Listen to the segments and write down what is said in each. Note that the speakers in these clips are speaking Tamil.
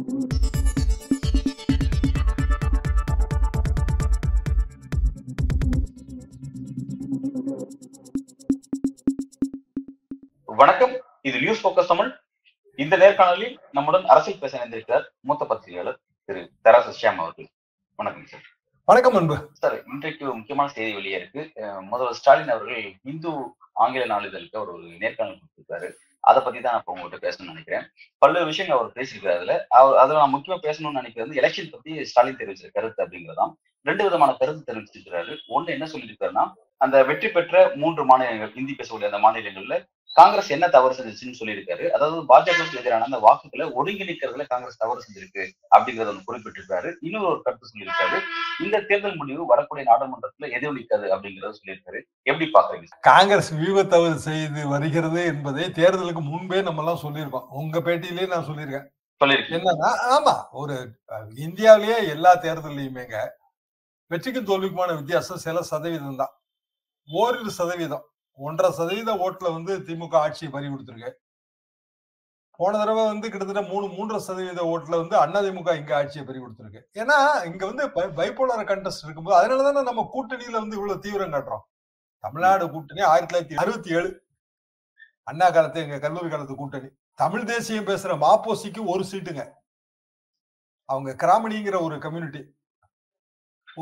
வணக்கம். இது நியூஸ் போக்கஸ் தமிழ். இந்த நேர்காணலில் நம்முடன் அரசியல் பேச இணைந்திருக்கிறார் மூத்த பத்திரிகையாளர் திரு தராசு ஷியாம் அவர்கள். வணக்கம் சார். வணக்கம் அன்பு. சார் இன்றைக்கு முக்கியமான செய்தி வெளியே இருக்கு. முதல்வர் ஸ்டாலின் அவர்கள் இந்து ஆங்கில நாளிதழுக்கு அவர் ஒரு நேர்காணல் கொடுத்திருக்காரு. அதை பத்தி தான் நான் இப்போ உங்கள்கிட்ட பேசணும்னு நினைக்கிறேன். பல்வேறு விஷயங்கள் அவர் பேசியிருக்காரு அதுல. அவர் அதுல நான் முக்கியமா பேசணும்னு நினைக்கிறது எலெக்ஷன் பத்தி ஸ்டாலின் தெரிவிச்ச கருத்து அப்படிங்கிறதாம் ரெண்டு விதமான கருத்து தெரிவிச்சிருக்கிறாரு. ஒண்ணு என்ன சொல்லியிருக்காருன்னா அந்த வெற்றி பெற்ற மூன்று மாநிலங்கள் இந்தி பேசக்கூடிய அந்த மாநிலங்கள்ல காங்கிரஸ் என்ன தவறு செஞ்சுச்சுன்னு சொல்லியிருக்காரு. அதாவது பாஜகவுக்கு எதிரான அந்த வாக்குகளை ஒருங்கிணைக்கிறதுல காங்கிரஸ் தவறு செஞ்சிருக்கு அப்படிங்கறத ஒன்று குறிப்பிட்டிருக்காரு. இன்னொரு ஒரு கருத்து சொல்லியிருக்காரு. இந்த தேர்தல் முடிவு வரக்கூடிய நாடாளுமன்றத்துல எதிரொலிக்காது அப்படிங்கறத சொல்லியிருக்காரு. எப்படி பாக்குறீங்க? காங்கிரஸ் வியூக தவறு செய்து வருகிறது என்பதை தேர்தலுக்கு முன்பே நம்ம எல்லாம் சொல்லியிருக்கோம். உங்க பேட்டியிலேயே நான் சொல்லியிருக்கேன். என்னன்னா ஆமா ஒரு இந்தியாவிலேயே எல்லா தேர்தலையுமேங்க வெற்றிக்கும் தோல்விக்குமான வித்தியாசம் சில சதவீதம் தான் ஓரிரு சதவீதம். ஒன்றரை சதவீத ஓட்டுல வந்து திமுக ஆட்சியை பறி கொடுத்துருக்கு. போன தடவை வந்து கிட்டத்தட்ட மூணு மூன்றரை சதவீத ஓட்டுல வந்து அதிமுக இங்க ஆட்சியை பறி கொடுத்துருக்கு. ஏன்னா இங்க வந்து பைப்போலார் கண்டஸ்ட் இருக்கும்போது அதனாலதானே நம்ம கூட்டணியில வந்து இவ்வளவு தீவிரம் காட்டுறோம். தமிழ்நாடு கூட்டணி ஆயிரத்தி தொள்ளாயிரத்தி அறுபத்தி ஏழு. அண்ணா காலத்து எங்க கல்லூரி காலத்து கூட்டணி. தமிழ் தேசியம் பேசுற மாப்போசிக்கு ஒரு சீட்டுங்க. அவங்க கிராமணிங்கிற ஒரு கம்யூனிட்டி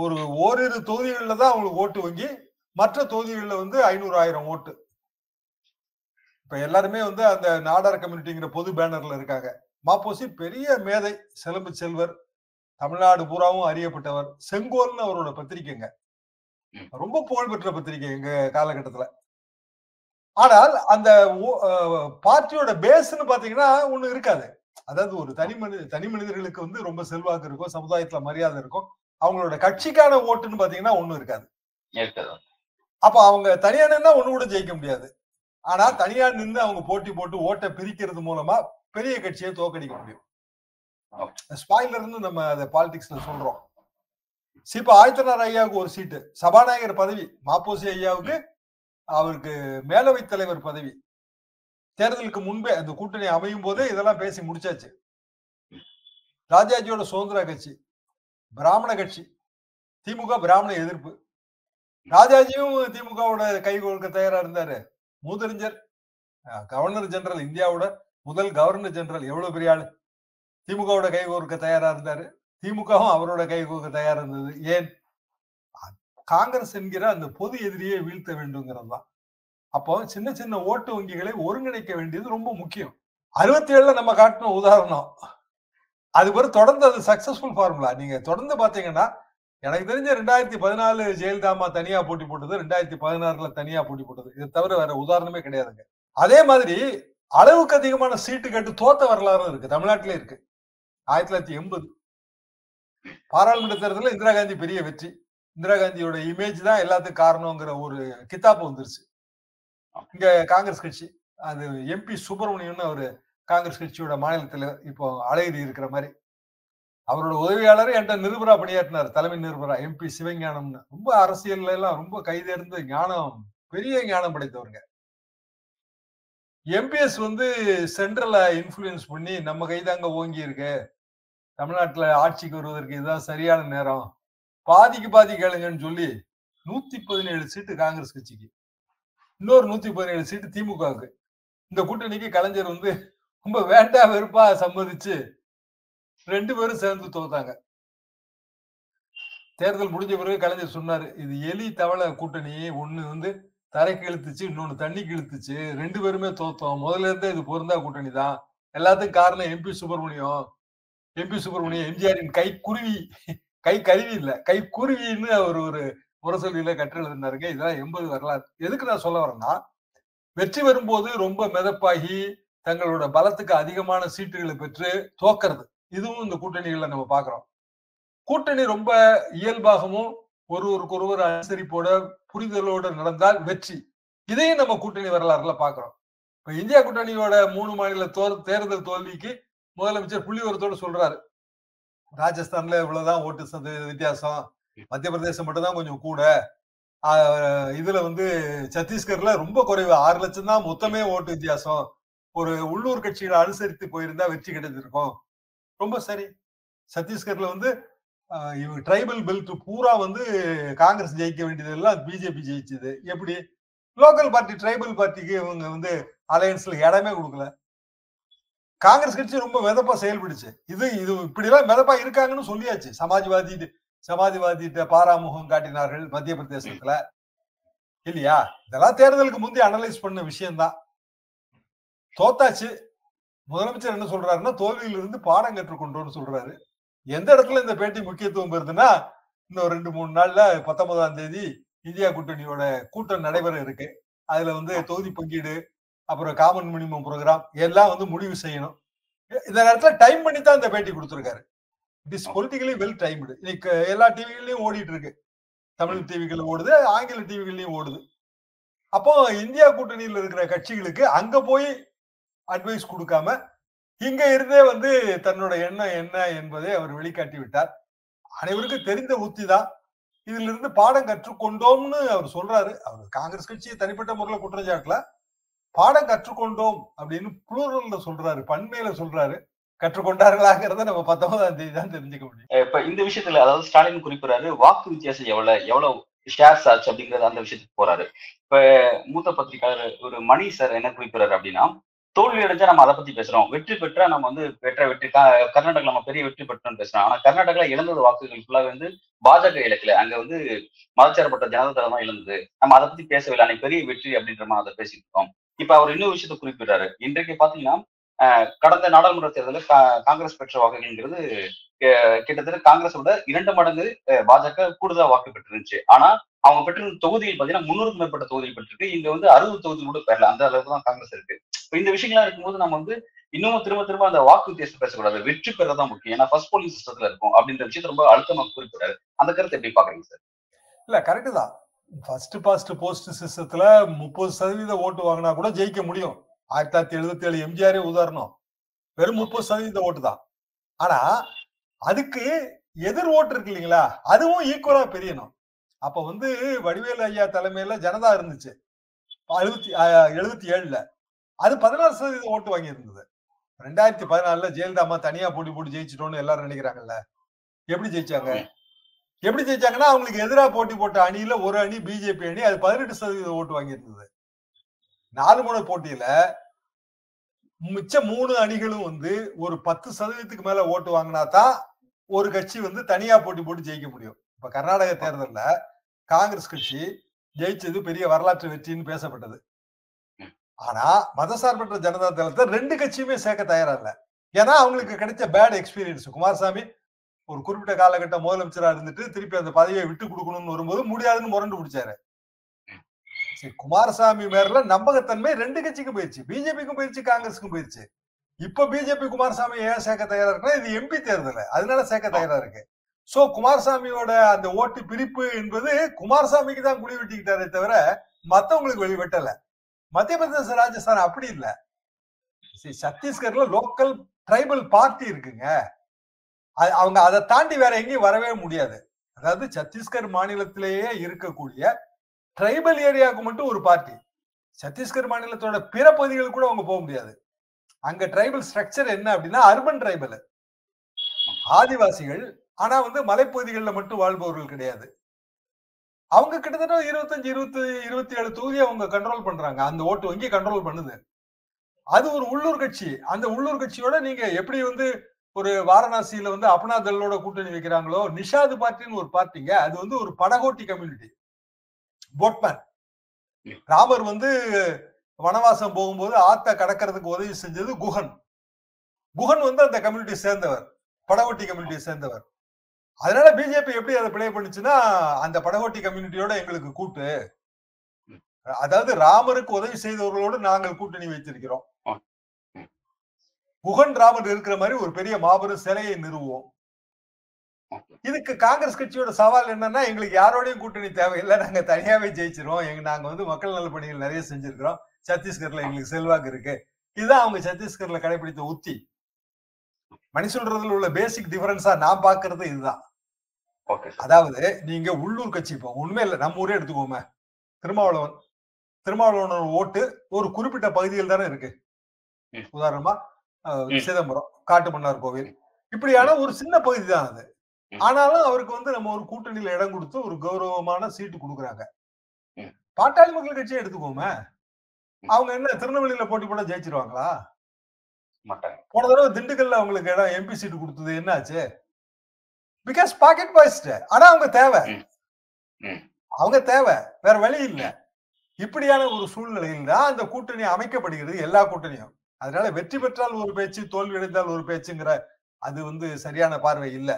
ஒரு ஓரிரு தொகுதிகளில் தான் அவங்களுக்கு ஓட்டு வங்கி மற்ற தொகுதிகளில் வந்து ஐநூறு ஆயிரம் ஓட்டு. இப்ப எல்லாருமே வந்து அந்த நாடார் கம்யூனிட்டிங்கிற பொது பேனர்ல இருக்காங்க. மாப்போசி பெரிய மேதை செலம்பு செல்வர் தமிழ்நாடு பூராவும் அறியப்பட்டவர் செங்கோல்னு அவரோட பத்திரிக்கைங்க. ரொம்ப புகழ்பெற்ற பத்திரிகை எங்க காலகட்டத்துல. ஆனால் அந்த பார்ட்டியோட பேஸ்ன்னு பாத்தீங்கன்னா ஒண்ணு இருக்காது. அதாவது ஒரு தனி மனித தனி மனிதர்களுக்கு வந்து ரொம்ப செல்வாக்கு இருக்கும் சமுதாயத்துல மரியாதை இருக்கும். அவங்களோட கட்சிக்கான ஓட்டுன்னு பாத்தீங்கன்னா ஒண்ணும் இருக்குது. அப்ப அவங்க தனியா நின்னா ஒண்ணு கூட ஜெயிக்க முடியாது. ஆனா தனியா நின்று அவங்க போட்டி போட்டு ஓட்டை பிரிக்கிறது மூலமா பெரிய கட்சியை தோக்கடிக்க முடியும். ஸ்பாயிலர்னு நம்ம அதை பாலிடிக்ஸ்ல சொல்றோம். சிப்ப ஆயத்தனார் ஐயாவுக்கு ஒரு சீட்டு சபாநாயகர் பதவி மாப்போசி ஐயாவுக்கு அவருக்கு மேலவை தலைவர் பதவி. தேர்தலுக்கு முன்பே அந்த கூட்டணி அமையும் போதே இதெல்லாம் பேசி முடிச்சாச்சு. ராஜாஜியோட சுதந்திர கட்சி பிராமண கட்சி திமுக பிராமண எதிர்ப்பு. ராஜாஜியும் திமுகவோட கை கொடுக்க தயாரா இருந்தாரு. மூதறிஞர் கவர்னர் ஜெனரல் இந்தியாவோட முதல் கவர்னர் ஜெனரல் எவ்வளவு பெரிய ஆளு? திமுகவோட கை கோர்க்க தயாரா இருந்தாரு. திமுகவும் அவரோட கை கோர்க்க தயாரா இருந்தது. ஏன்? காங்கிரஸ் என்கிற அந்த பொது எதிரியை வீழ்த்த வேண்டுங்கிறது தான். அப்போ சின்ன சின்ன ஓட்டு வங்கிகளை ஒருங்கிணைக்க வேண்டியது ரொம்ப முக்கியம். அறுபத்தி ஏழுல நம்ம காட்டின உதாரணம். அது பிறகு தொடர்ந்து அது சக்சஸ்ஃபுல் ஃபார்முலா நீங்க தொடர்ந்து பாத்தீங்கன்னா எனக்கு தெரிஞ்ச ரெண்டாயிரத்தி பதினாலு ஜெயலலிதாமா தனியா போட்டி போட்டது ரெண்டாயிரத்தி பதினாறுல தனியா போட்டி போட்டது. இது தவிர வேற உதாரணமே கிடையாதுங்க. அதே மாதிரி அளவுக்கு அதிகமான சீட்டு கேட்டு தோத்த வரலாறும் இருக்கு. தமிழ்நாட்டிலே இருக்கு. ஆயிரத்தி தொள்ளாயிரத்தி எண்பது. பாராளுமன்ற தேர்தலில் இந்திரா காந்தி பெரிய வெற்றி. இந்திரா காந்தியோட இமேஜ் தான் எல்லாத்துக்கும் காரணங்கிற ஒரு கித்தாப்பு வந்துருச்சு. இங்க காங்கிரஸ் கட்சி அது எம்பி சுப்பிரமணியம்னு அவரு காங்கிரஸ் கட்சியோட மாநிலத்துல இப்போ அழகிரி இருக்கிற மாதிரி. அவரோட உதவியாளர் என்கிட்ட நிருபரா பணியாற்றினார். தலைமை நிருபரா எம்பி சிவஞானம்னு. ரொம்ப அரசியல்ல எல்லாம் ரொம்ப கைதேர்ந்து ஞானம் பெரிய ஞானம் படைத்தவருங்க. எம்பிஎஸ் வந்து சென்ட்ரல இன்ஃபுளுயன்ஸ் பண்ணி நம்ம கைதாங்க ஓங்கி இருக்கு. தமிழ்நாட்டுல ஆட்சிக்கு வருவதற்கு இதுதான் சரியான நேரம். பாதிக்கு பாதி கேளுங்கன்னு சொல்லி நூத்தி பதினேழு சீட்டு காங்கிரஸ் கட்சிக்கு. இன்னொரு நூத்தி பதினேழு சீட்டு திமுகவுக்கு. இந்த கூட்டணிக்கு கலைஞர் வந்து ரொம்ப வேண்டாம் வெறுப்பா சம்மதிச்சு ரெண்டு பேரும் சேர்ந்து தோத்தாங்க. தேர்தல் முடிஞ்ச பிறகு கலைஞர் சொன்னாரு இது எலி தவளை கூட்டணி ஒண்ணு வந்து தரைக்கு இழுத்துச்சு இன்னொன்னு தண்ணிக்கு இழுத்துச்சு ரெண்டு பேருமே தோத்தோம். முதல்ல இருந்தே இது பொருந்தா கூட்டணி தான். எல்லாத்துக்கும் காரணம் எம்பி சுப்பிரமணியம். எம்பி சுப்பிரமணியம் எம்ஜிஆரின் கை குருவி. கை கருவி இல்ல கை குருவின்னு அவர் ஒரு முரசொலியில கற்று எழுதினாருங்க. இதெல்லாம் எண்பது வரலாறு. எதுக்கு நான் சொல்ல வரேன்னா வெற்றி வரும்போது ரொம்ப மிதப்பாகி தங்களோட பலத்துக்கு அதிகமான சீட்டுகளை பெற்று தோக்கிறது. இதுவும் இந்த கூட்டணிகள்ல நம்ம பாக்குறோம். கூட்டணி ரொம்ப இயல்பாகவும் ஒருவருக்கொருவர் அனுசரிப்போட புரிதலோட நடந்தால் வெற்றி. இதையும் நம்ம கூட்டணி வரலாறுல பாக்குறோம். இப்ப இந்தியா கூட்டணியோட மூணு மாநில தோ தேர்தல் தோல்விக்கு முதலமைச்சர் புள்ளிவரத்தோடு சொல்றாரு. ராஜஸ்தான்ல இவ்வளவுதான் ஓட்டு சதவீத வித்தியாசம். மத்திய பிரதேசம் மட்டும்தான் கொஞ்சம் கூட. இதுல வந்து சத்தீஸ்கர்ல ரொம்ப குறைவு. ஆறு லட்சம் தான் மொத்தமே ஓட்டு வித்தியாசம். ஒரு உள்ளூர் கட்சிகளை அனுசரித்து போயிருந்தா வெற்றி கிடைச்சிருக்கும் ரொம்ப சரி. சத்தீஸ்கர்ல வந்து இவங்க ட்ரைபல் பெல்ட் பூரா வந்து காங்கிரஸ் ஜெயிக்க வேண்டியது எல்லாம் பிஜேபி ஜெயிச்சது. எப்படி? லோக்கல் பார்ட்டி ட்ரைபல் பார்ட்டிக்கு இவங்க வந்து அலையன்ஸ்ல இடமே கொடுக்கல. காங்கிரஸ் கட்சி ரொம்ப மிதப்பா செயல்படுச்சு. இது இது இப்படிலாம் மிதப்பா இருக்காங்கன்னு சொல்லியாச்சு. சமாஜ்வாதி சமாஜ்வாதிட்ட பாராமுகம் காட்டினார்கள் மத்திய பிரதேசத்துல. இல்லையா? இதெல்லாம் தேர்தலுக்கு முந்தைய அனலைஸ் பண்ண விஷயம்தான். தோத்தாச்சு. முதலமைச்சர் என்ன சொல்றாருன்னா தோல்வியிலிருந்து பாடம் கற்றுக்கொண்டோம்னு சொல்றாரு. எந்த இடத்துல இந்த பேட்டி முக்கியத்துவம் பெறுதுன்னா இன்னும் ரெண்டு மூணு நாள்ல பத்தொன்பதாம் தேதி இந்தியா கூட்டணியோட கூட்டம் நடைபெற இருக்கு. அதுல வந்து தொகுதி பங்கீடு அப்புறம் காமன் மினிமம் ப்ரோக்ராம் எல்லாம் வந்து முடிவு செய்யணும். இந்த நேரத்துல டைம் பண்ணி தான் இந்த பேட்டி கொடுத்திருக்காரு. It is politically well timed இன்னைக்கு எல்லா டிவிகள்லயும் ஓடிட்டு இருக்கு. தமிழ் டிவிகள் ஓடுது ஆங்கில டிவிகள்லயும் ஓடுது. அப்போ இந்தியா கூட்டணியில் இருக்கிற கட்சிகளுக்கு அங்க போய் அட்வைஸ் கொடுக்காம இங்க இருந்தே வந்து தன்னோட எண்ணம் என்ன என்பதை அவர் வெளிக்காட்டி விட்டார். அனைவருக்கும் தெரிந்த உத்தி தான். இதுல இருந்து பாடம் கற்றுக்கொண்டோம்னு அவர் சொல்றாரு. அவர் காங்கிரஸ் கட்சியை தனிப்பட்ட முறையில் குற்றம் சாட்டல பாடம் கற்றுக்கொண்டோம் அப்படின்னு புளூரல்ல சொல்றாரு. பன்மையில சொல்றாரு. கற்றுக்கொண்டார்களாங்கிறத நம்ம பத்தொன்பதாம் தேதி தான் தெரிஞ்சுக்க முடியும். இப்ப இந்த விஷயத்துல அதாவது ஸ்டாலின் குறிப்பிடுறாரு வாக்கு வித்தியாசம் எவ்வளவு எவ்வளவு ஷேர்ஸ் ஆச்சு அப்படிங்கறது அந்த விஷயத்துக்கு போறாரு. இப்ப மூத்த பத்திரிகையாளர் ஒரு மணி சார் என்ன குறிப்பிடாரு அப்படின்னா தோல்வி அடைஞ்சா நம்ம அதை பத்தி பேசுறோம். வெற்றி பெற்றா நம்ம வந்து பெற்ற வெற்றி கர்நாடகா நம்ம பெரிய வெற்றி பெற்றோம்னு பேசுறோம். ஆனா கர்நாடகா இழந்தது வாக்குகள் ஃபுல்லாக வந்து பாஜக இலக்கில. அங்க வந்து மதச்சார்பற்ற ஜனதா தளம் தான் இழந்தது. நம்ம அதை பத்தி பேசவில்லை. அன்னைக்கு பெரிய வெற்றி அப்படின்ற மாதிரி அதை பேசிட்டு இருக்கோம். இப்ப அவர் இன்னொரு விஷயத்தை குறிப்பிடுறாரு. இன்றைக்கு பாத்தீங்கன்னா கடந்த நாடாளுமன்ற தேர்தலில் காங்கிரஸ் பெற்ற வாக்குகள்ங்கிறது கிட்டத்தட்ட காங்கிரஸ் விட இரண்டு மடங்கு பாஜக கூடுதலா வாக்கு பெற்றிருந்துச்சு. ஆனா அவங்க பெற்றிருந்த தொகுதியில் பாத்தீங்கன்னா முன்னூறுக்கும் மேற்பட்ட தொகுதியில் பெற்றிருக்கு. இங்க வந்து அறுபது தொகுதி கூட பெறல. அந்த அளவுக்கு தான் காங்கிரஸ் இருக்கு. இப்ப இந்த விஷயங்கள்லாம் இருக்கும்போது நம்ம வந்து இன்னமும் திரும்ப திரும்ப அந்த வாக்கு வித்தியாசம் பேசக்கூடாது. வெற்றி பெறதான் முக்கியம். ஏன்னா ஃபர்ஸ்ட் போலிங் சிஸ்டத்துல இருக்கும் அப்படின்ற விஷயத்தை ரொம்ப அழுத்தமா குறிப்பிடாரு அந்த கருத்தை எப்படி பாக்குறீங்க சார் இல்ல கரெக்டு தான். ஃபர்ஸ்ட் பாஸ்ட் போஸ்ட் சிஸ்டத்துல முப்பது சதவீத ஓட்டு வாங்கினா கூட ஜெயிக்க முடியும். ஆயிரத்தி தொள்ளாயிரத்தி எழுபத்தி ஏழு எம்ஜிஆரே உதாரணம். வெறும் முப்பது சதவீத ஓட்டு தான். ஆனா அதுக்கு எதிர் ஓட்டு இருக்கு இல்லைங்களா? அதுவும் ஈக்குவலா பெரியணும். அப்ப வந்து வடிவேலு ஐயா தலைமையில ஜனதா இருந்துச்சு. அறுபத்தி எழுபத்தி ஏழுல. அது பதினாறு சதவீத ஓட்டு வாங்கி இருந்தது ரெண்டாயிரத்தி பதினாலுல ஜெயலலிதா அம்மா தனியா போட்டி போட்டு ஜெயிச்சிட்டோம்னு எல்லாரும் நினைக்கிறாங்கல்ல? எப்படி ஜெயிச்சாங்க? எப்படி ஜெயிச்சாங்கன்னா அவங்களுக்கு எதிராக போட்டி போட்ட அணியில ஒரு அணி பிஜேபி அணி அது பதினெட்டு சதவீத ஓட்டு வாங்கி இருந்தது நாலு முனை போட்டியில மிச்ச மூணு அணிகளும் வந்து ஒரு பத்து சதவீதத்துக்கு மேல ஓட்டு வாங்கினா தான் ஒரு கட்சி வந்து தனியா போட்டி போட்டு ஜெயிக்க முடியும். இப்ப கர்நாடக தேர்தல்ல காங்கிரஸ் கட்சி ஜெயிச்சது பெரிய வரலாற்று வெற்றின்னு பேசப்பட்டது. ஆனா மதசார்பற்ற ஜனதா தளத்தை ரெண்டு கட்சியுமே சேர்க்க தயாரா இல்ல. ஏன்னா அவங்களுக்கு கிடைச்ச பேட் எக்ஸ்பீரியன்ஸ் குமாரசாமி ஒரு குறிப்பிட்ட காலகட்டம் முதலமைச்சரா இருந்துட்டு திருப்பி அந்த பதவியை விட்டு கொடுக்கணும்னு வரும்போது முடியாதுன்னு முரண்டு பிடிச்சாரு. சரி குமாரசாமி மேல நம்பகத்தன்மை ரெண்டு கட்சிக்கும் போயிருச்சு. பிஜேபிக்கும் போயிருச்சு காங்கிரஸுக்கும் போயிருச்சு. இப்ப பிஜேபி குமாரசாமி ஏன் சேர்க்க தயாரா இருக்குன்னா இது எம்பி தேர்தல். அதனால சேர்க்க தயாரா இருக்கு. சோ குமாரசாமியோட அந்த ஓட்டு பிரிப்பு என்பது குமாரசாமிக்கு தான் குழி வெட்டிக்கிட்டாரே தவிர மத்தவங்களுக்கு வெளி வெட்டல மத்திய பிரதேச ராஜஸ்தான் அப்படி இல்ல. சத்தீஸ்கர்ல லோக்கல் ட்ரைபல் பார்ட்டி இருக்குங்க. அவங்க அதை தாண்டி வேற எங்கேயும் வரவே முடியாது. அதாவது சத்தீஸ்கர் மாநிலத்திலேயே இருக்கக்கூடிய ட்ரைபல் ஏரியாவுக்கு மட்டும் ஒரு பார்ட்டி சத்தீஸ்கர் மாநிலத்தோட பிற பகுதிகளுக்கு கூட அவங்க போக முடியாது. அங்க ட்ரைபல் ஸ்ட்ரக்சர் என்ன அப்படின்னா அர்பன் ட்ரைபல் ஆதிவாசிகள் ஆனா வந்து மலைப்பகுதிகளில் மட்டும் வாழ்பவர்கள் கிடையாது. அவங்க கிட்டத்தட்ட இருபத்தஞ்சு இருபத்தி இருபத்தி ஏழு தொகுதி அவங்க கண்ட்ரோல் பண்றாங்க. அந்த ஓட்டு வங்கி கண்ட்ரோல் பண்ணுது. அது ஒரு உள்ளூர் கட்சி. அந்த உள்ளூர் கட்சியோட நீங்க எப்படி வந்து ஒரு வாரணாசியில வந்து அப்னா தளோட கூட்டணி வைக்கிறாங்களோ நிஷாது பார்ட்டின்னு ஒரு பார்ட்டிங்க அது வந்து ஒரு படகோட்டி கம்யூனிட்டி போட்மேன் ராமர் வந்து வனவாசம் போகும்போது ஆத்த கடக்கிறதுக்கு உதவி செஞ்சது குஹன் குஹன் வந்து அந்த கம்யூனிட்டியை சேர்ந்தவர். படகோட்டி கம்யூனிட்டியை சேர்ந்தவர். அதனால பிஜேபி எப்படி அதை பிளே பண்ணுச்சுன்னா அந்த படகோட்டி கம்யூனிட்டியோட எங்களுக்கு கூட்டு. அதாவது ராமருக்கு உதவி செய்தவர்களோடு நாங்கள் கூட்டணி வைத்திருக்கிறோம். குகன் ராமர் இருக்கிற மாதிரி ஒரு பெரிய மாபெரும் சிலையை நிறுவுவோம். இதுக்கு காங்கிரஸ் கட்சியோட சவால் என்னன்னா எங்களுக்கு யாரோடையும் கூட்டணி தேவையில்லை. நாங்க தனியாவே ஜெயிச்சிருவோம். எங்க நாங்க வந்து மக்கள் நல பணிகள் நிறைய செஞ்சிருக்கிறோம். சத்தீஸ்கர்ல எங்களுக்கு செல்வாக்கு இருக்கு. இதுதான் அவங்க சத்தீஸ்கர்ல கடைபிடித்த உத்தி. மணி சொல்றதுல உள்ள பேசிக் டிஃபரன்ஸா நான் பாக்குறது இதுதான். அதாவது நீங்க உள்ளூர் கட்சி இப்போ இல்லை நம்ம ஊரே எடுத்துக்கோமே திருமாவளவன் திருமாவளவனோட ஓட்டு ஒரு குறிப்பிட்ட பகுதியில் தானே இருக்கு. உதாரணமா. சிதம்பரம் காட்டுமன்னார் கோவில். இப்படியான ஒரு சின்ன பகுதி தான் அது. ஆனாலும் அவருக்கு வந்து நம்ம ஒரு கூட்டணியில இடம் கொடுத்து ஒரு கௌரவமான சீட்டு கொடுக்குறாங்க. பாட்டாளி மக்கள் கட்சியை எடுத்துக்கோமே. அவங்க என்ன திருநெல்வேலியில போட்டி போட ஜெயிச்சிருவாங்களா? மாட்டாங்க. போன தடவை திண்டுக்கல்ல அவங்களுக்கு இடம் எம்பி சீட்டு கொடுத்தது என்னாச்சு? பிகாஸ் பாக்கெட் பாய்ஸ்ட் ஆனா அவங்க தேவை. அவங்க தேவை. வேற வழி இல்ல. இப்படியான ஒரு சூழ்நிலையில் தான் அந்த கூட்டணி அமைக்கப்படுகிறது எல்லா கூட்டணியும். அதனால வெற்றி பெற்றால் ஒரு பேச்சு தோல்வி அடைந்தால் ஒரு பேச்சுங்கிற அது வந்து சரியான பார்வை இல்ல.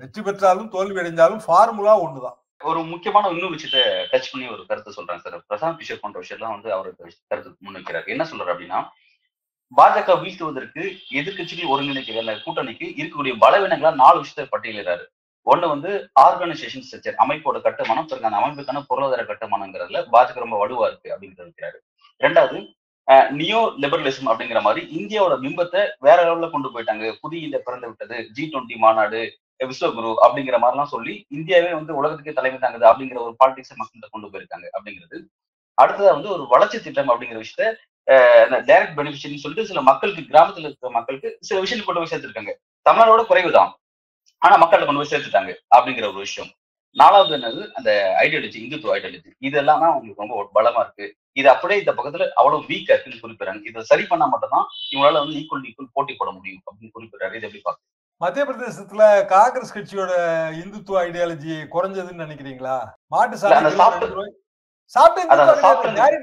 வெற்றி பெற்றாலும் தோல்வி அடைந்தாலும் ஃபார்முலா ஒண்ணுதான். ஒரு முக்கியமான இன்னொரு விஷயத்த டச் பண்ணி ஒரு கருத்தை சொல்றேன் சார் பிரசாந்த் கிஷோர் போன்ற விஷயம்லாம் வந்து அவர் கருத்து முன்வைக்கிறார். என்ன சொல்றாரு அப்படின்னா பாஜக வீழ்த்துவதற்கு எதிர்கட்சிகள் ஒருங்கிணைக்கிற அந்த கூட்டணிக்கு இருக்கக்கூடிய பலவீனங்களா நாலு விஷயத்தை பட்டியலிடுறாரு. ஒண்ணு வந்து ஆர்கனைசேஷன் ஸ்ட்ரக்சர் அமைப்போட கட்டுமானம் பிறகு அந்த அமைப்புக்கான பொருளாதார கட்டுமானங்கிறதுல பாஜக ரொம்ப வலுவா இருக்கு அப்படின்னு இருக்கிறாரு. ரெண்டாவது நியோ லிபரலிசம் அப்படிங்கிற மாதிரி இந்தியாவோட பிம்பத்தை வேற லெவல்ல கொண்டு போயிட்டாங்க. புதிய இந்தியா பிறந்து விட்டது ஜி டுவெண்ட்டி மாநாடு விஸ்வகுரு அப்படிங்கிற மாதிரிலாம் சொல்லி இந்தியாவே வந்து உலகத்துக்கே தலைமை தாங்குது அப்படிங்கிற ஒரு பாலிடிக்ஸை மக்கள்கிட்ட கொண்டு போயிருக்காங்க அப்படிங்கிறது. அடுத்ததா வந்து ஒரு வளர்ச்சி திட்டம் அப்படிங்கிற விஷயத்த டைரக்ட் பெனிஃபிஷியர்னு சொல்லிட்டு சில மக்களுக்கு கிராமத்துல இருக்கிற மக்களுக்கு சில விஷயம் கொண்டு போய் சேர்த்திருக்காங்க. குறைவு குறைவுதான். ஆனா மக்கள்கிட்ட கொண்டு போய் சேர்த்துட்டாங்க அப்படிங்கிற ஒரு விஷயம். நாலாவது என்னது? அந்த ஐடியாலஜி இந்துத்துவ ஐடியாலஜி இதெல்லாம் தான் உங்களுக்கு ரொம்ப பலமா இருக்கு. இது அப்படியே இந்த பக்கத்துல அவ்வளவு வீக்கா இருக்குன்னு குறிப்பிடறாங்க. இதை சரி பண்ணா மட்டும்தான் இவங்களால வந்து ஈக்குவல் ஈக்குவல் போட்டி போட முடியும் அப்படின்னு குறிப்பிடறாரு. இது எப்படி பாக்கு மத்திய பிரதேசத்துல காங்கிரஸ் கட்சியோட இந்துத்துவ ஐடியாலஜி குறைஞ்சதுன்னு நினைக்கிறீங்களா? மாட்டு சாப்பிட்டு சாப்பிட்டு-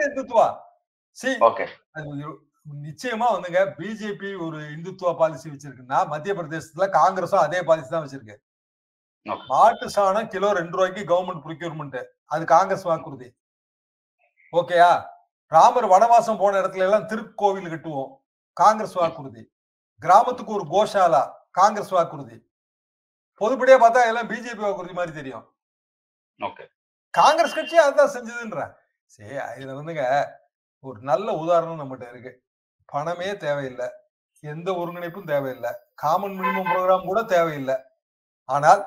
இந்துத்துவா சி நிச்சயமா வந்துங்க பிஜேபி ஒரு இந்துத்துவ பாலிசி வச்சிருக்குன்னா மத்திய பிரதேசத்துல காங்கிரஸும் அதே பாலிசி தான் வச்சிருக்கு. மாட்டு சாணம் கிலோ ரெண்டு ரூபாய்க்கு கவர்மெண்ட் ப்ரொக்யூர்மெண்ட் அது காங்கிரஸ் வாக்குறுதி. ஓகேயா? ராமர் வனவாசம் போன இடத்துல எல்லாம் திருக்கோவில் கட்டுவோம். காங்கிரஸ் வாக்குறுதி. கிராமத்துக்கு ஒரு கோஷாலா. காங்கிரஸ் வாக்குறுதி பொதுப்படியா பார்த்தா எல்லாம் பிஜேபி வாக்குறுதி மாதிரி தெரியும். காங்கிரஸ் கட்சி அதுதான் செஞ்சதுன்ற. சரி இதுல வந்துங்க ஒரு நல்ல உதாரணம் நம்மகிட்ட இருக்கு. பணமே தேவையில்லை. எந்த ஒருங்கிணைப்பும் தேவையில்லை. காமன் மினிமம் ப்ரோக்ராம் கூட தேவையில்லை. ஆனால்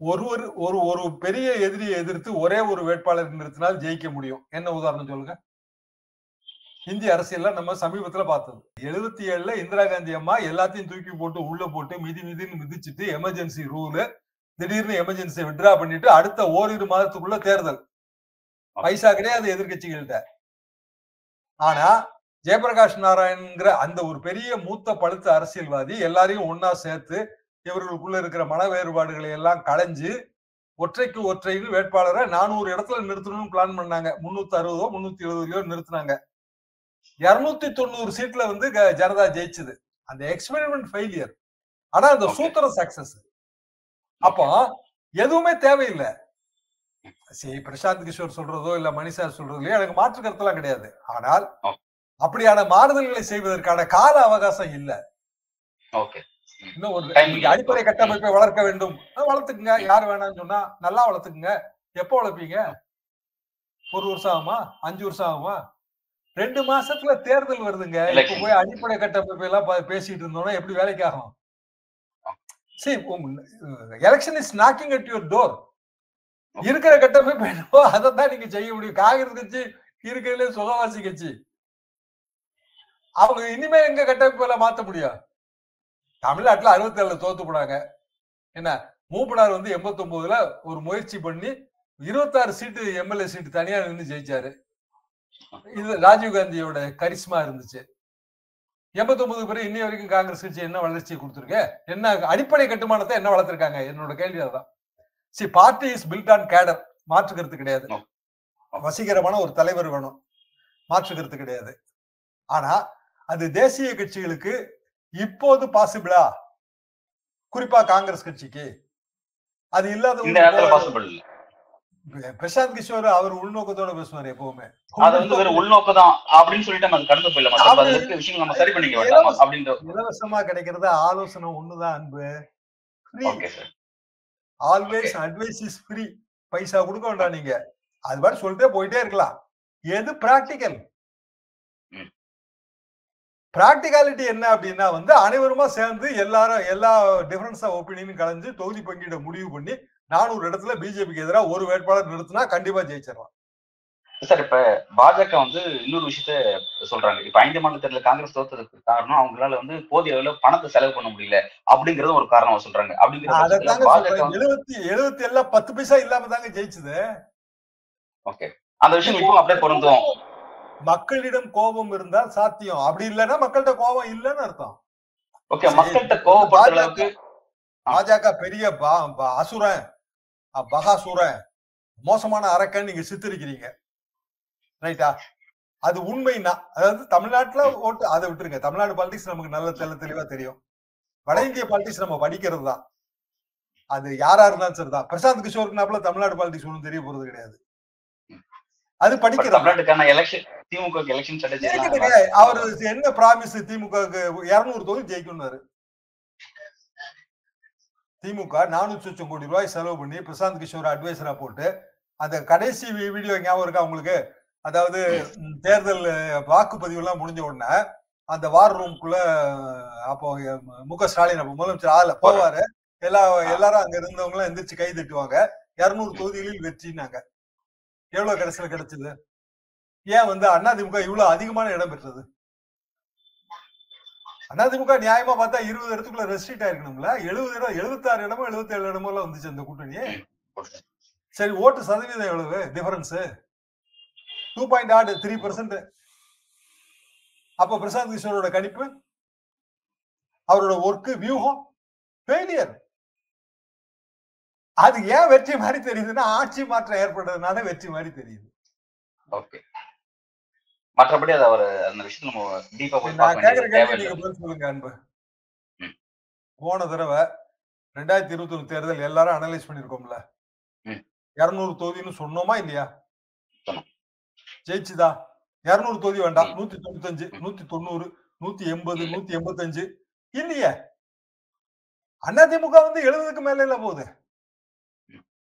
ஒருவர் ஒரு ஒரு பெரிய எதிரியை எதிர்த்து ஒரே ஒரு வேட்பாளர் நிறுத்தினால் ஜெயிக்க முடியும். என்ன உதாரணம் சொல்லுங்க? இந்திய அரசியல்ல நம்ம சமீபத்துல பார்த்தது. எழுபத்தி ஏழுல இந்திரா காந்தி அம்மா எல்லாத்தையும் தூக்கி போட்டு உள்ள போட்டு மிதி மிதின்னு மிதிச்சுட்டு எமர்ஜென்சி ரூல் திடீர்னு எமர்ஜென்சி விட்ரா பண்ணிட்டு அடுத்த ஓரிரு மாதத்துக்குள்ள தேர்தல். பைசா கிடையாது எதிர்கட்சிகள்கிட்ட ஆனா ஜெயபிரகாஷ் நாராயண்ங்கிற அந்த ஒரு பெரிய மூத்த பழுத்த அரசியல்வாதி எல்லாரையும் ஒன்னா சேர்த்து இவர்களுக்குள்ள இருக்கிற மன வேறுபாடுகளை எல்லாம் களைஞ்சு ஒற்றைக்கு ஒற்றைன்னு வேட்பாளரை நானூறு இடத்துல நிறுத்தணும்னு பிளான் பண்ணாங்க. முன்னூத்தி அறுபதோ முன்னூத்தி எழுபதுலயோ நிறுத்தினாங்க. இருநூத்தி தொண்ணூறு சீட்ல வந்து ஜனதா ஜெயிச்சது. அந்த எக்ஸ்பெரிமெண்ட் ஃபெயிலியர் ஆனா அந்த. சூத்திரம் சக்சஸ் அப்போ எதுவுமே தேவையில்லை. சரி பிரசாந்த் கிஷோர் சொல்றதோ இல்ல மணிஷா சொல்றதோ எனக்கு மாற்று கருத்தெல்லாம் கிடையாது. ஆனால் Okay. அப்படியான மாறுதல்களை செய்வதற்கான கால அவகாசம் இல்ல. இன்னும் ஒரு. அடிப்படை கட்டமைப்பை வளர்க்க வேண்டும். வளர்த்துக்குங்க. யார் வேணாம்னு சொன்னா நல்லா வளர்த்துக்குங்க. எப்போ வளர்ப்பீங்க? ஒரு வருஷம் ஆகுமா? அஞ்சு வருஷம் ஆகுமா? ரெண்டு மாசத்துல தேர்தல் வருதுங்க. இப்ப. போய் அடிப்படை கட்டமைப்பை எல்லாம் பேசிட்டு இருந்தோம்னா எப்படி வேலைக்கு ஆகும்? சரி election is knocking at your door இருக்கிற கட்டமைப்பு என்னவோ அதை தான் நீங்க செய்ய முடியும். காங்கிரஸ் கட்சி இருக்கிறதுல சுகவாசி கட்சி. அவங்க இனிமே எங்க கட்டமைப்புல மாத்த முடியும்? தமிழ்நாட்டுல அறுபத்தி ஏழுல தோத்து போனாங்க. என்ன? மூப்பனார் வந்து எண்பத்தி ஒன்பதுல ஒரு முயற்சி பண்ணி இருபத்தாறு சீட்டு எம்எல்ஏ சீட்டு தனியா நின்று ஜெயிச்சாரு. இது ராஜீவ் காந்தியோட கரிஸ்மா இருந்துச்சு. எண்பத்தி ஒன்பது பிறகு இன்னி வரைக்கும் காங்கிரஸ் கட்சி என்ன வளர்ச்சி கொடுத்துருக்கு? என்ன அடிப்படை கட்டுமானத்தை என்ன வளர்த்திருக்காங்க? என்னோட கேள்வி அதுதான். See party is built on cadre. மாற்று கருத்து கிடையாது வசீகரமான ஒரு தலைவர் வேணும். மாற்று கருத்து கிடையாது. ஆனா அது தேசிய கட்சிகளுக்கு இப்போது பாசிபிளா குறிப்பா காங்கிரஸ் கட்சிக்கு. அது இல்லாத இந்த நேரத்துல பாசிபிள் இல்ல ஒரு- பிரசாந்த் கிஷோர் அவர் உள்நோக்கத்தோட பேசுவார் எப்பவுமே. அது வந்து வெறும் உள்நோக்கம் தான் அப்படின்னு சொல்லிட்டு நம்ம அது கடந்து போயிடலாம். மத்த அதுல இருக்க விஷயங்கள் நம்ம சரி பண்ணிக்க வேண்டாமா அப்படின்ற இலவசமா கிடைக்கிறது ஆலோசனை ஒண்ணுதான் அன்பு. ஆல்வேஸ் அட்வைஸ் இஸ் ஃப்ரீ பைசா கொடுக்க வேண்டாம் நீங்க. அது மாதிரி சொல்லிட்டே போயிட்டே இருக்கலாம். எது பிராக்டிக்கல். பிராக்டிகாலிட்டி என்ன அப்படின்னா வந்து அனைவருமா சேர்ந்து எல்லாரும் எல்லா டிஃபரன்ஸ் ஆஃப் ஒப்பீனியனும் கலைஞ்சு தொகுதி பங்கீட முடிவு பண்ணி நானூறு இடத்துல பிஜேபிக்கு எதிராக ஒரு வேட்பாளர் நிறுத்தினா கண்டிப்பா ஜெயிச்சிடலாம். சார் இப்ப பாஜக வந்து இன்னொரு விஷயத்த சொல்றாங்க. இப்ப ஐந்து மாநில தேர்தல் காங்கிரஸ் தோத்ததுக்கு காரணம் அவங்களால வந்து போதிய அளவுல பணத்தை செலவு பண்ண முடியல அப்படிங்கறது ஒரு காரணம் சொல்றாங்க. அப்படிங்கிற பட்சத்துல அதைத்தாங்க பாஜக சொல்றேன் வந்து எழுபத்தி எழுபத்தி எல்லாம் பத்து பைசா இல்லாம தாங்க ஜெயிச்சது. ஓகே. அந்த விஷயம் இப்போ அப்படியே பொருந்தும். மக்களிடம் கோபம் இருந்தால் சாத்தியம். அப்படி இல்லைன்னா மக்கள்கிட்ட கோபம் இல்லைன்னு அர்த்தம். ஓகே. மக்கள்கிட்ட கோவப்படுற பாஜக அளவுக்கு பாஜக பெரிய அசுரன். அ, பகாசுரன் மோசமான அரக்கன் நீங்க சித்தரிக்கிறீங்க. ரைட்டா அது உண்மைன்னா அதாவது தமிழ்நாட்டுல ஓட்டு அதை விட்டுருங்க. தமிழ்நாடு பாலிடிக்ஸ் நமக்கு நல்ல தெள்ள தெளிவா தெரியும். வட இந்திய பாலிடிக்ஸ் நம்ம படிக்கிறது தான். அது யாரா இருந்தாலும் சரிதான் பிரசாந்த் கிஷோருக்குனாப்புல தமிழ்நாடு பாலிடிக்ஸ் ஒன்றும் தெரிய போறது கிடையாது. அது பட் படிக்கிறது திமுக அவரு என்ன பிராமிஸ் திமுகவுக்கு? இருநூறு தொகுதி ஜெயிக்கணும்னாரு திமுக நானூத்தி லட்சம் கோடி ரூபாய் செலவு பண்ணி பிரசாந்த் கிஷோர் அட்வைசரா போட்டு அந்த கடைசி வீடியோ ஞாபகம் இருக்கா உங்களுக்கு? அதாவது தேர்தல் வாக்குப்பதிவு எல்லாம் முடிஞ்ச உடனே அந்த வார் ரூம்குள்ள அப்போ மு க ஸ்டாலின் அப்போ முதலமைச்சர் ஆள போவாரு. எல்லா எல்லாரும் அங்க இருந்தவங்க எல்லாம் எந்திரிச்சு கை தட்டுவாங்க. இருநூறு தொகுதிகளில் வெற்றினாங்க எவ்வளவு கடைசியில கிடைச்சது? ஏன் வந்து அதிமுக இவ்வளவு அதிகமான இடம் பெற்றது? அதிமுக நியாயமா பார்த்தா இருபது இடத்துக்குள்ள ரெஸ்ட்ரிக்ட் ஆயிருக்கணும்ல? எழுபது இடம் எழுபத்தாறு இடமோ எழுபத்தேழு இடமோ எல்லாம் வந்துச்சு அந்த கூட்டணி சரி ஓட்டு சதவீதம் எவ்வளவு? Difference two point eight three percent அப்ப பிரசாந்த் கிஷோரோட கணிப்பு அவரோட ஒர்க் வியூகம் ஃபெயிலியர் அது ஏன் வெற்றி மாதிரி தெரியுதுன்னா ஆட்சி மாற்றம் ஏற்படுறதுனால வெற்றி மாதிரி தெரியுது. ஓகே மற்றபடி அது அவர் அந்த விஷயத்துல நம்ம டீப்பா போய் பார்க்க சொல்லுங்க அன்பு. போன தடவை ரெண்டாயிரத்தி இருபத்தி ஒண்ணு தேர்தல் எல்லாரும் அனலைஸ் பண்ணிருக்கோம்ல. இருநூறு தொகுதின்னு சொன்னோமா இல்லையா. ஜெயிச்சுதா இருநூறு தொகுதி வேண்டாம். நூத்தி தொண்ணூத்தஞ்சு. நூத்தி தொண்ணூறு நூத்தி எண்பது. நூத்தி எண்பத்தஞ்சு இல்லையே அதிமுக வந்து எழுபதுக்கு மேல இல்ல போகுது.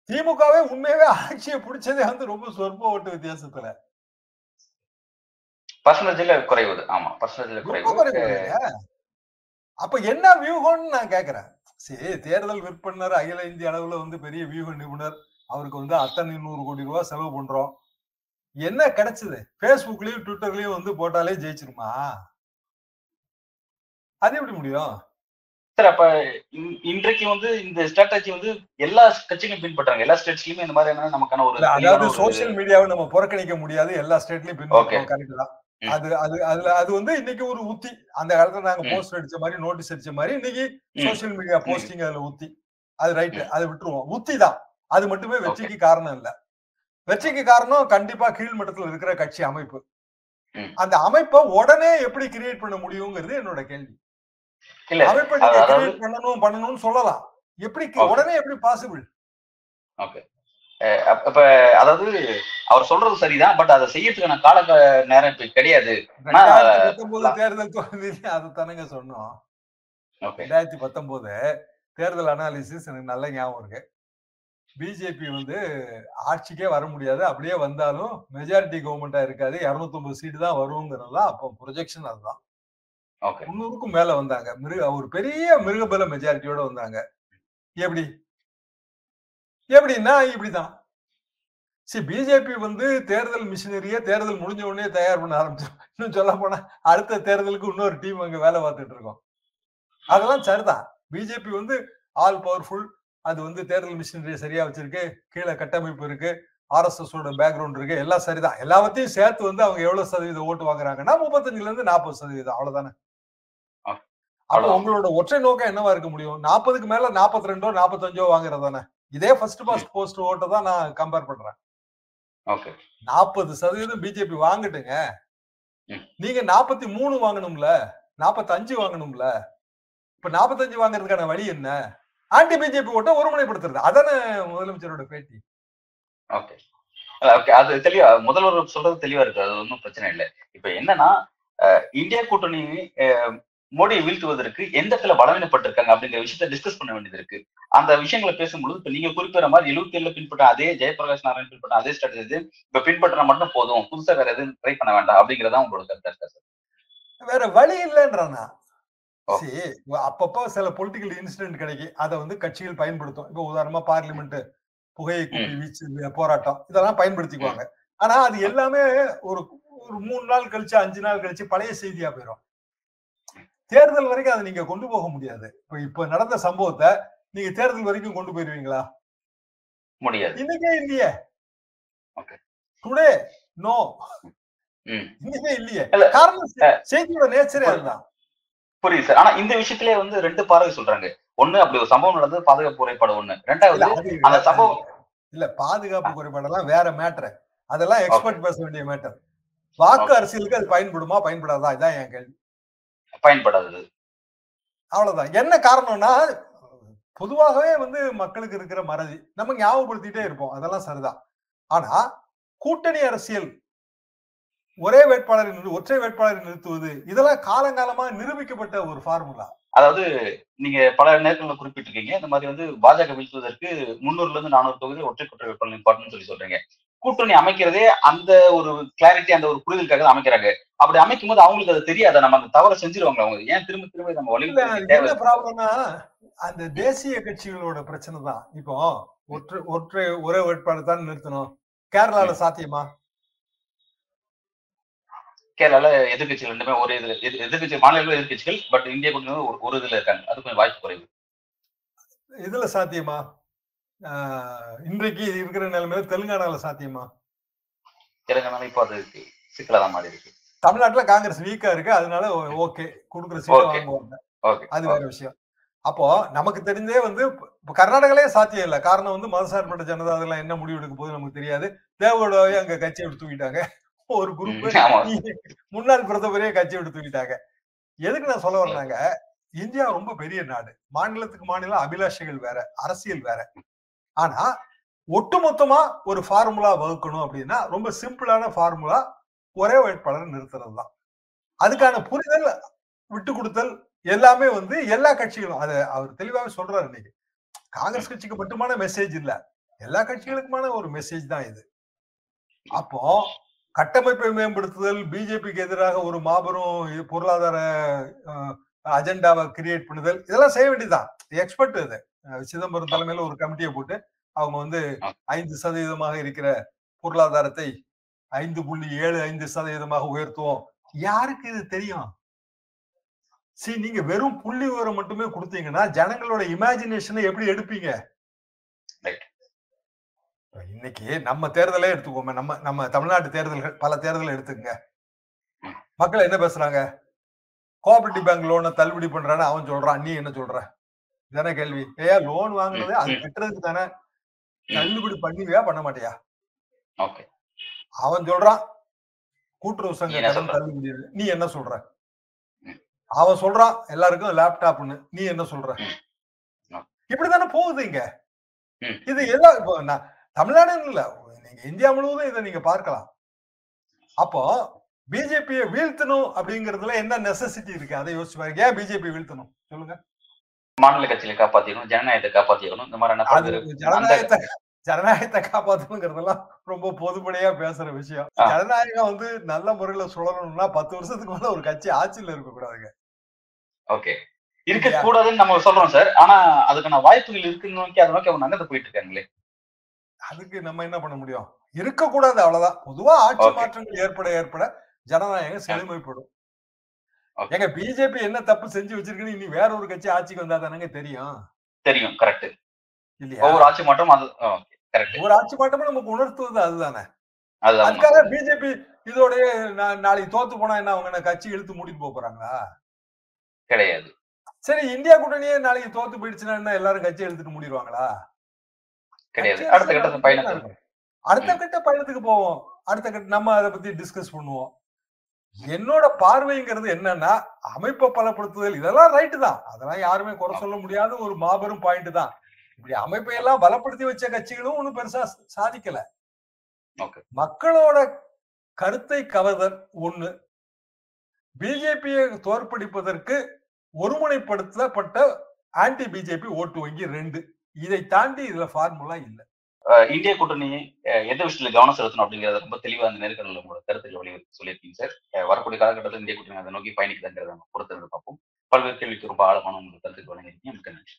திமுகவே உண்மையாவே ஆட்சியை பிடிச்சதே வந்து ரொம்ப சொற்ப ஓட்டு வித்தியாசத்துல பர்சன்டேஜ்ல குறைவுது. ஆமா பர்சன்டேஜ்ல ரொம்ப குறைவு குறைவு இல்லையா? அப்ப என்ன வியூகம்னு நான் கேக்குறேன். சரி தேர்தல் விற்பனர் அகில இந்திய அளவுல வந்து பெரிய வியூக நிபுணர். அவருக்கு வந்து அத்தனை நூறு கோடி ரூபாய் செலவு பண்றோம். என்ன கிடைச்சது? பேஸ்புக்லயும் ட்விட்டர்லயும் வந்து போட்டாலே ஜெயிச்சிருமா? அது எப்படி முடியும்? சார் அப்ப இன்- இன்றைக்கு வந்து இந்த ஸ்ட்ராட்டஜி வந்து எல்லா கட்சிகளும் பின்பற்றாங்க எல்லா ஸ்டேட்ஸ்லயுமே இந்த மாதிரியான நமக்கான ஒரு அதாவது சோசியல் மீடியாவை நம்ம புறக்கணிக்க முடியாது. எல்லா ஸ்டேட்லயும் பின்பற்றோம் கரெக்ட் தான். அது அது அதுல அது வந்து இன்னைக்கு ஒரு உத்தி அந்த காலத்துல நாங்க ம். போஸ்டர் அடிச்ச மாதிரி நோட்டீஸ் அடிச்ச மாதிரி இன்னைக்கு. சோசியல் மீடியா போஸ்டிங் அதுல உத்தி அது ரைட் அதை விட்டுருவோம். உத்தி தான். அது மட்டுமே வெற்றிக்கு காரணம் இல்ல. வெற்றிக்கு காரணம் கண்டிப்பா கீழ்மட்டத்துல இருக்கிற கட்சி அமைப்பு. அந்த அமைப்பை உடனே எப்படி கிரியேட் பண்ண முடியுங்கிறது என்னோட கேள்வி. அமைப்பை நீங்க கிரியேட் பண்ணணும் பண்ணணும்னு சொல்லலாம். எப்படி. உடனே எப்படி பாசிபிள் ஓகே. அப்ப அதாவது அவர் சொல்றது சரிதான் பட் அதை செய்யறதுக்கான கால நேரம் இப்ப கிடையாது. தேர்தல் அதை தானங்க சொன்னோம். ரெண்டாயிரத்தி பத்தொன்பது தேர்தல் அனாலிசிஸ் எனக்கு நல்ல ஞாபகம் இருக்கு. பிஜேபி வந்து ஆட்சிக்கே வர முடியாது. அப்படியே வந்தாலும் மெஜாரிட்டி கவர்மெண்டா இருக்காது. 250 சீட்டு தான் வருங்கிறது தான் அப்போ ப்ரொஜெக்ஷன் அதுதான். முன்னூறுக்கும் மேல வந்தாங்க. மிருக ஒரு பெரிய மிருகபல மெஜாரிட்டியோட வந்தாங்க. எப்படி? எப்படின்னா இப்படிதான். சரி பிஜேபி வந்து தேர்தல் மிஷினரியை தேர்தல் முடிஞ்ச உடனே தயார் பண்ண ஆரம்பிச்சோம் இன்னும் சொல்ல போனா அடுத்த தேர்தலுக்கு இன்னொரு டீம் அங்க வேலை பார்த்துட்டு இருக்கோம். அதெல்லாம் சரிதான். பிஜேபி வந்து ஆல் பவர்ஃபுல் அது வந்து தேர்தல் மிஷினரியை சரியா வச்சிருக்கு. கீழே கட்டமைப்பு இருக்கு. ஆர்எஸ்எஸ் ஓட பேக்ரவுண்ட் இருக்கு. எல்லாம் சரிதான். எல்லாத்தையும் சேர்த்து வந்து அவங்க எவ்வளவு சதவீதம் ஓட்டு வாங்குறாங்கன்னா முப்பத்தஞ்சுல இருந்து நாற்பது சதவீதம். அவ்வளவுதானே? அப்போ. உங்களோட ஒற்றை நோக்கம் என்னவா இருக்க முடியும்? நாற்பதுக்கு மேல நாற்பத்தி ரெண்டோ நாற்பத்தஞ்சோ வாங்குறது தானே இதே ஃபர்ஸ்ட் பாஸ்ட் போஸ்ட் ஓட்டை தான் நான் கம்பேர் பண்றேன். ஓகே நாற்பது சதவீதம் பிஜேபி வாங்கட்டுங்க. நீங்க நாற்பத்தி மூணு வாங்கணும்ல நாற்பத்தி அஞ்சு வாங்கணும்ல இப்ப நாற்பத்தஞ்சு வாங்குறதுக்கான வழி என்ன? ஆன்டி பிஜேபி ஓட்ட ஒருமுனைப்படுத்துறது. அதானே முதலமைச்சரோட பேட்டி. அது தெளிவா முதல்வர் சொல்றது தெளிவா இருக்கு அது ஒன்றும் பிரச்சனை இல்லை. இப்ப என்னன்னா இந்தியா கூட்டணி மோடியை வீழ்த்துவதற்கு எந்த இடத்துல பலவீனப்பட்டிருக்காங்க அப்படிங்கிற விஷயத்த டிஸ்கஸ் பண்ண வேண்டியது இருக்கு. அந்த விஷயங்களை பேசும்பொழுது இப்ப நீங்க குறிப்பிட்ட மாதிரி எழுபத்தி ஏழுல பின்பற்ற அதே ஜெயபிரகாஷ் நாராயண் பின்பற்ற அதே ஸ்ட்ராட்டஜி இப்ப பின்பற்ற மட்டும் போதும். புதுசா வேற எதுவும் ட்ரை பண்ண வேண்டாம் அப்படிங்கறதா உங்களோட கருத்தா இருக்கா சார்? வேற வழி இல்லைன்றானா அப்பப்போ சில பொலிட்டிக்கல் இன்சிடென்ட் கிடைக்கும் அதை வந்து கட்சிகள் பயன்படுத்தும். இப்போ உதாரணமா பார்லிமெண்ட் புகையை வீச்சு போராட்டம் இதெல்லாம் பயன்படுத்திக்குவாங்க. ஆனா அது எல்லாமே ஒரு ஒரு மூணு நாள் கழிச்சு அஞ்சு நாள் கழிச்சு பழைய செய்தியா போயிடும் தேர்தல் வரைக்கும் அதை நீங்க கொண்டு போக முடியாது. இப்ப இப்ப நடந்த சம்பவத்தை நீங்க தேர்தல் வரைக்கும் கொண்டு போயிருவீங்களா? முடியாது. இன்னைக்கே இல்லையே. Today no. இன்னைக்கே இல்லையே. இல்ல, காரணம் செய்தியோட நேச்சரே அதுதான். புரியுது சார். ஆனா இந்த விஷயத்திலே வந்து ரெண்டு பார்வை சொல்றாங்க. ஒண்ணு அப்படி ஒரு சம்பவம் நடந்தது பாதுகாப்பு குறைபாடு ஒண்ணு. ரெண்டாவது அந்த சம்பவம் இல்ல. பாதுகாப்பு குறைபாடெல்லாம் வேற மேட்டர் அதெல்லாம் எக்ஸ்பர்ட் பேச வேண்டிய மேட்டர் வாக்கு. அரசியலுக்கு அது பயன்படுமா? பயன்படாதா? இதான் என் கேள்வி. பயன்படாதது. அவ்வளவுதான். என்ன காரணம்னா பொதுவாகவே வந்து மக்களுக்கு இருக்கிற மறதி. நம்ம ஞாபகப்படுத்திட்டே இருப்போம். அதெல்லாம் சரிதான். ஆனா கூட்டணி அரசியல் ஒரே வேட்பாளரை ஒற்றை வேட்பாளரை நிறுத்துவது இதெல்லாம் காலங்காலமா நிரூபிக்கப்பட்ட ஒரு ஃபார்முலா அதாவது நீங்க பல நேரங்களில் குறிப்பிட்டிருக்கீங்க. இந்த மாதிரி வந்து பாஜக வீழ்த்துவதற்கு முன்னூறுல இருந்து நானூறு தொகுதி ஒற்றை குற்ற வேட்பாளர் நிப்பாட்டணும்னு சொல்லி சொல்றீங்க. கூட்டணி அமைக்கிறதே அந்த ஒரு கிளாரிட்டி அந்த ஒரு புரிதலுக்காக அமைக்கிறாங்க. அப்படி அமைக்கும் போது அவங்களுக்கு அது தெரியாத? நம்ம அந்த தவறை செஞ்சிருவாங்க அவங்க? ஏன் திரும்ப திரும்ப நம்ம ப்ராப்ளம்னா அந்த தேசிய கட்சிகளோட பிரச்சனை தான். இப்போ ஒற்றை ஒற்றை ஒரே வேட்பாளர் தான் நிறுத்தணும். கேரளால சாத்தியமா? கேரளால எதிர்கட்சிகள் ரெண்டுமே ஒரே இதுல எதிர்- எதிர்க்கட்சி மாநில எதிர்கட்சிகள் பட் இந்திய கூட்டணி ஒரு- ஒரு இதுல இருக்காங்க. அது கொஞ்சம் வாய்ப்பு குறைவு. இதுல சாத்தியமா? இன்றைக்கு இருக்கிற நிலைமையில தெலுங்கானால சாத்தியமா? தெலுங்கானால இப்போ அது சிக்கலா தான் மாறி இருக்கு. தமிழ்நாட்டுல காங்கிரஸ் வீக்கா இருக்கு. அதனால ஓகே. கொடுக்குற Okay. வாங்குவாங்க அது வேற விஷயம். அப்போ நமக்கு தெரிஞ்சே வந்து இப்ப கர்நாடகாலே சாத்தியம் இல்ல. காரணம் வந்து மதசார்பற்ற ஜனதா அதெல்லாம் என்ன முடிவு எடுக்க போகுது நமக்கு தெரியாது. தேவகவுடாவே அங்க கட்சி விட்டு தூக்கிட்டாங்க. ஒரு குரூப் முன்னாள் பிரதமரே கட்சி விட்டு தூக்கிட்டாங்க. எதுக்கு நான் சொல்ல வர்றாங்க இந்தியா ரொம்ப பெரிய நாடு. மாநிலத்துக்கு மாநிலம் அபிலாஷைகள் வேற அரசியல் வேற. ஆனா ஒட்டுமொத்தமா ஒரு ஃபார்முலா வகுக்கணும் அப்படின்னா ரொம்ப சிம்பிளான ஃபார்முலா ஒரே வேட்பாளர் நிறுத்துறது தான் அதுக்கான புரிதல் விட்டு கொடுத்தல் எல்லாமே வந்து எல்லா கட்சிகளும் அதை அவர் தெளிவாக சொல்றாரு இன்னைக்கு. காங்கிரஸ் கட்சிக்கு மட்டுமான மெசேஜ் இல்ல. எல்லா கட்சிகளுக்குமான ஒரு மெசேஜ் தான் இது. அப்போ கட்டமைப்பை மேம்படுத்துதல் பிஜேபிக்கு எதிராக ஒரு மாபெரும் பொருளாதார அஜெண்டாவை கிரியேட் பண்ணுதல் இதெல்லாம் செய்ய வேண்டியதுதான். எக்ஸ்பர்ட் இது. சிதம்பரம் தலைமையில ஒரு கமிட்டியை போட்டு அவங்க வந்து ஐந்து சதவீதமாக இருக்கிற பொருளாதாரத்தை ஐந்து புள்ளி ஏழு ஐந்து சதவீதமாக உயர்த்துவோம். யாருக்கு இது தெரியும்? சரி நீங்க வெறும் புள்ளி விவரம் மட்டுமே கொடுத்தீங்கன்னா ஜனங்களோட இமேஜினேஷனை எப்படி எடுப்பீங்க. இன்னைக்கு நம்ம தேர்தலே எடுத்துக்கோமே நம்ம நம்ம தமிழ்நாட்டு தேர்தல்கள் பல தேர்தலை எடுத்துக்கங்க மக்கள் என்ன பேசுறாங்க? கோஆபரேட்டிவ் பேங்க் லோனை தள்ளுபடி பண்றான்னு அவன் சொல்றான் நீ என்ன சொல்ற? இதானே கேள்வி ஏயா லோன் வாங்குறது அது கட்டுறதுக்கு தானே தள்ளுபடி பண்ணுவியா பண்ண மாட்டியா? ஓகே. அவன் சொல்றான் கூட்டுறவு சங்க கடன்? தள்ளுபடி. நீ என்ன சொல்ற. அவன் சொல்றான் எல்லாருக்கும் லேப்டாப்னு நீ என்ன சொல்ற. இப்படித்தானே போகுது இங்க. இது எல்லாம் இப்போ நான் தமிழ்நாடுன்னு இல்ல. நீங்க இந்தியா முழுவதும் இதை நீங்க பார்க்கலாம். அப்போ பிஜேபியை வீழ்த்தணும் அப்படிங்கறதுல என்ன நெசசிட்டி இருக்கு? அதை யோசிச்சு பாருங்க. ஏன் பிஜேபி வீழ்த்தணும்? சொல்லுங்க. மாநில கட்சியில காப்பாத்திக்கணும் ஜனநாயகத்தை காப்பாத்திக்கணும் இந்த மாதிரி ஜனநாயகத்தை ஜனநாயகத்தை காப்பாத்தணுங்கிறதெல்லாம் ரொம்ப பொதுப்படையா பேசுற விஷயம். ஜனநாயகம் வந்து நல்ல முறையில சுழலணும்னா பத்து வருஷத்துக்கு மேல ஒரு கட்சி ஆட்சியில இருக்க கூடாதுங்க. ஓகே. இருக்க கூடாதுன்னு நம்ம சொல்றோம் சார். ஆனா அதுக்கான வாய்ப்புகள் இருக்குன்னு நோக்கி அதை நோக்கி அவங்க நகர்ந்து போயிட்டு இருக்காங்களே. அதுக்கு நம்ம என்ன பண்ண முடியும்? இருக்கக்கூடாது அவ்வளவுதான். பொதுவா ஆட்சி. மாற்றங்கள் ஏற்பட ஏற்பட ஜனநாயகம் செழுமைப்படும். ஏங்க பிஜேபி என்ன தப்பு செஞ்சு வச்சிருக்குன்னு இனி வேற ஒரு கட்சி ஆட்சிக்கு வந்தா தானங்க தெரியும்? தெரியும் கரெக்ட் இல்லையா? ஒவ்வொரு ஆட்சி மாற்றம் அது கரெக்ட் ஒரு ஆட்சி மாற்றமும் நமக்கு உணர்த்துவது அதுதானே? அதுக்காக பிஜேபி இதோடய நாளைக்கு தோத்து போனா என்ன அவங்க கட்சி இழுத்து மூடிட்டு போறாங்களா? கிடையாது. சரி இந்தியா கூட்டணியே நாளைக்கு தோத்து போயிடுச்சுன்னா என்ன எல்லாரும் கட்சி எடுத்துட்டு மூடிடுவாங்களா? கிடையாது. அடுத்த கட்ட இருக்கும். அடுத்த கட்ட பயணத்துக்கு போவோம். அடுத்த கட்ட நம்ம அதை பத்தி டிஸ்கஸ் பண்ணுவோம். என்னோட பார்வைங்கிறது என்னன்னா அமைப்பை பலப்படுத்துதல். இதெல்லாம் ரைட்டு தான். அதெல்லாம் யாருமே குறை சொல்ல முடியாத. ஒரு மாபெரும் பாயிண்ட் தான். இப்படி அமைப்பை எல்லாம் பலப்படுத்தி வச்ச கட்சிகளும் ஒண்ணும் பெருசா சாதிக்கல. மக்களோட கருத்தை கவர்தல் ஒண்ணு பிஜேபியை தோற்கடிப்பதற்கு ஒருமுனைப்படுத்தப்பட்ட ஆன்டி பிஜேபி ஓட்டு வங்கி ரெண்டு. இதை தாண்டி இதுல ஃபார்முலா இல்ல. இந்திய கூட்டணி எந்த விஷயத்துல கவனம் செலுத்தணும் அப்படிங்கறத ரொம்ப தெளிவா அந்த நேர்காணல உங்களோட கருத்துக்களை வலியுறுத்தி சொல்லியிருக்கீங்க சார். வரக்கூடிய காலகட்டத்தில் இந்திய கூட்டணி அதை நோக்கி பயணிக்குதுங்கிறத நம்ம பொறுத்திருந்து பார்ப்போம். பல்வேறு கேள்விக்கு ரொம்ப ஆழமான உங்களுக்கு கருத்துக்கள் வழங்கியிருக்கீங்க. மிக்க நன்றி.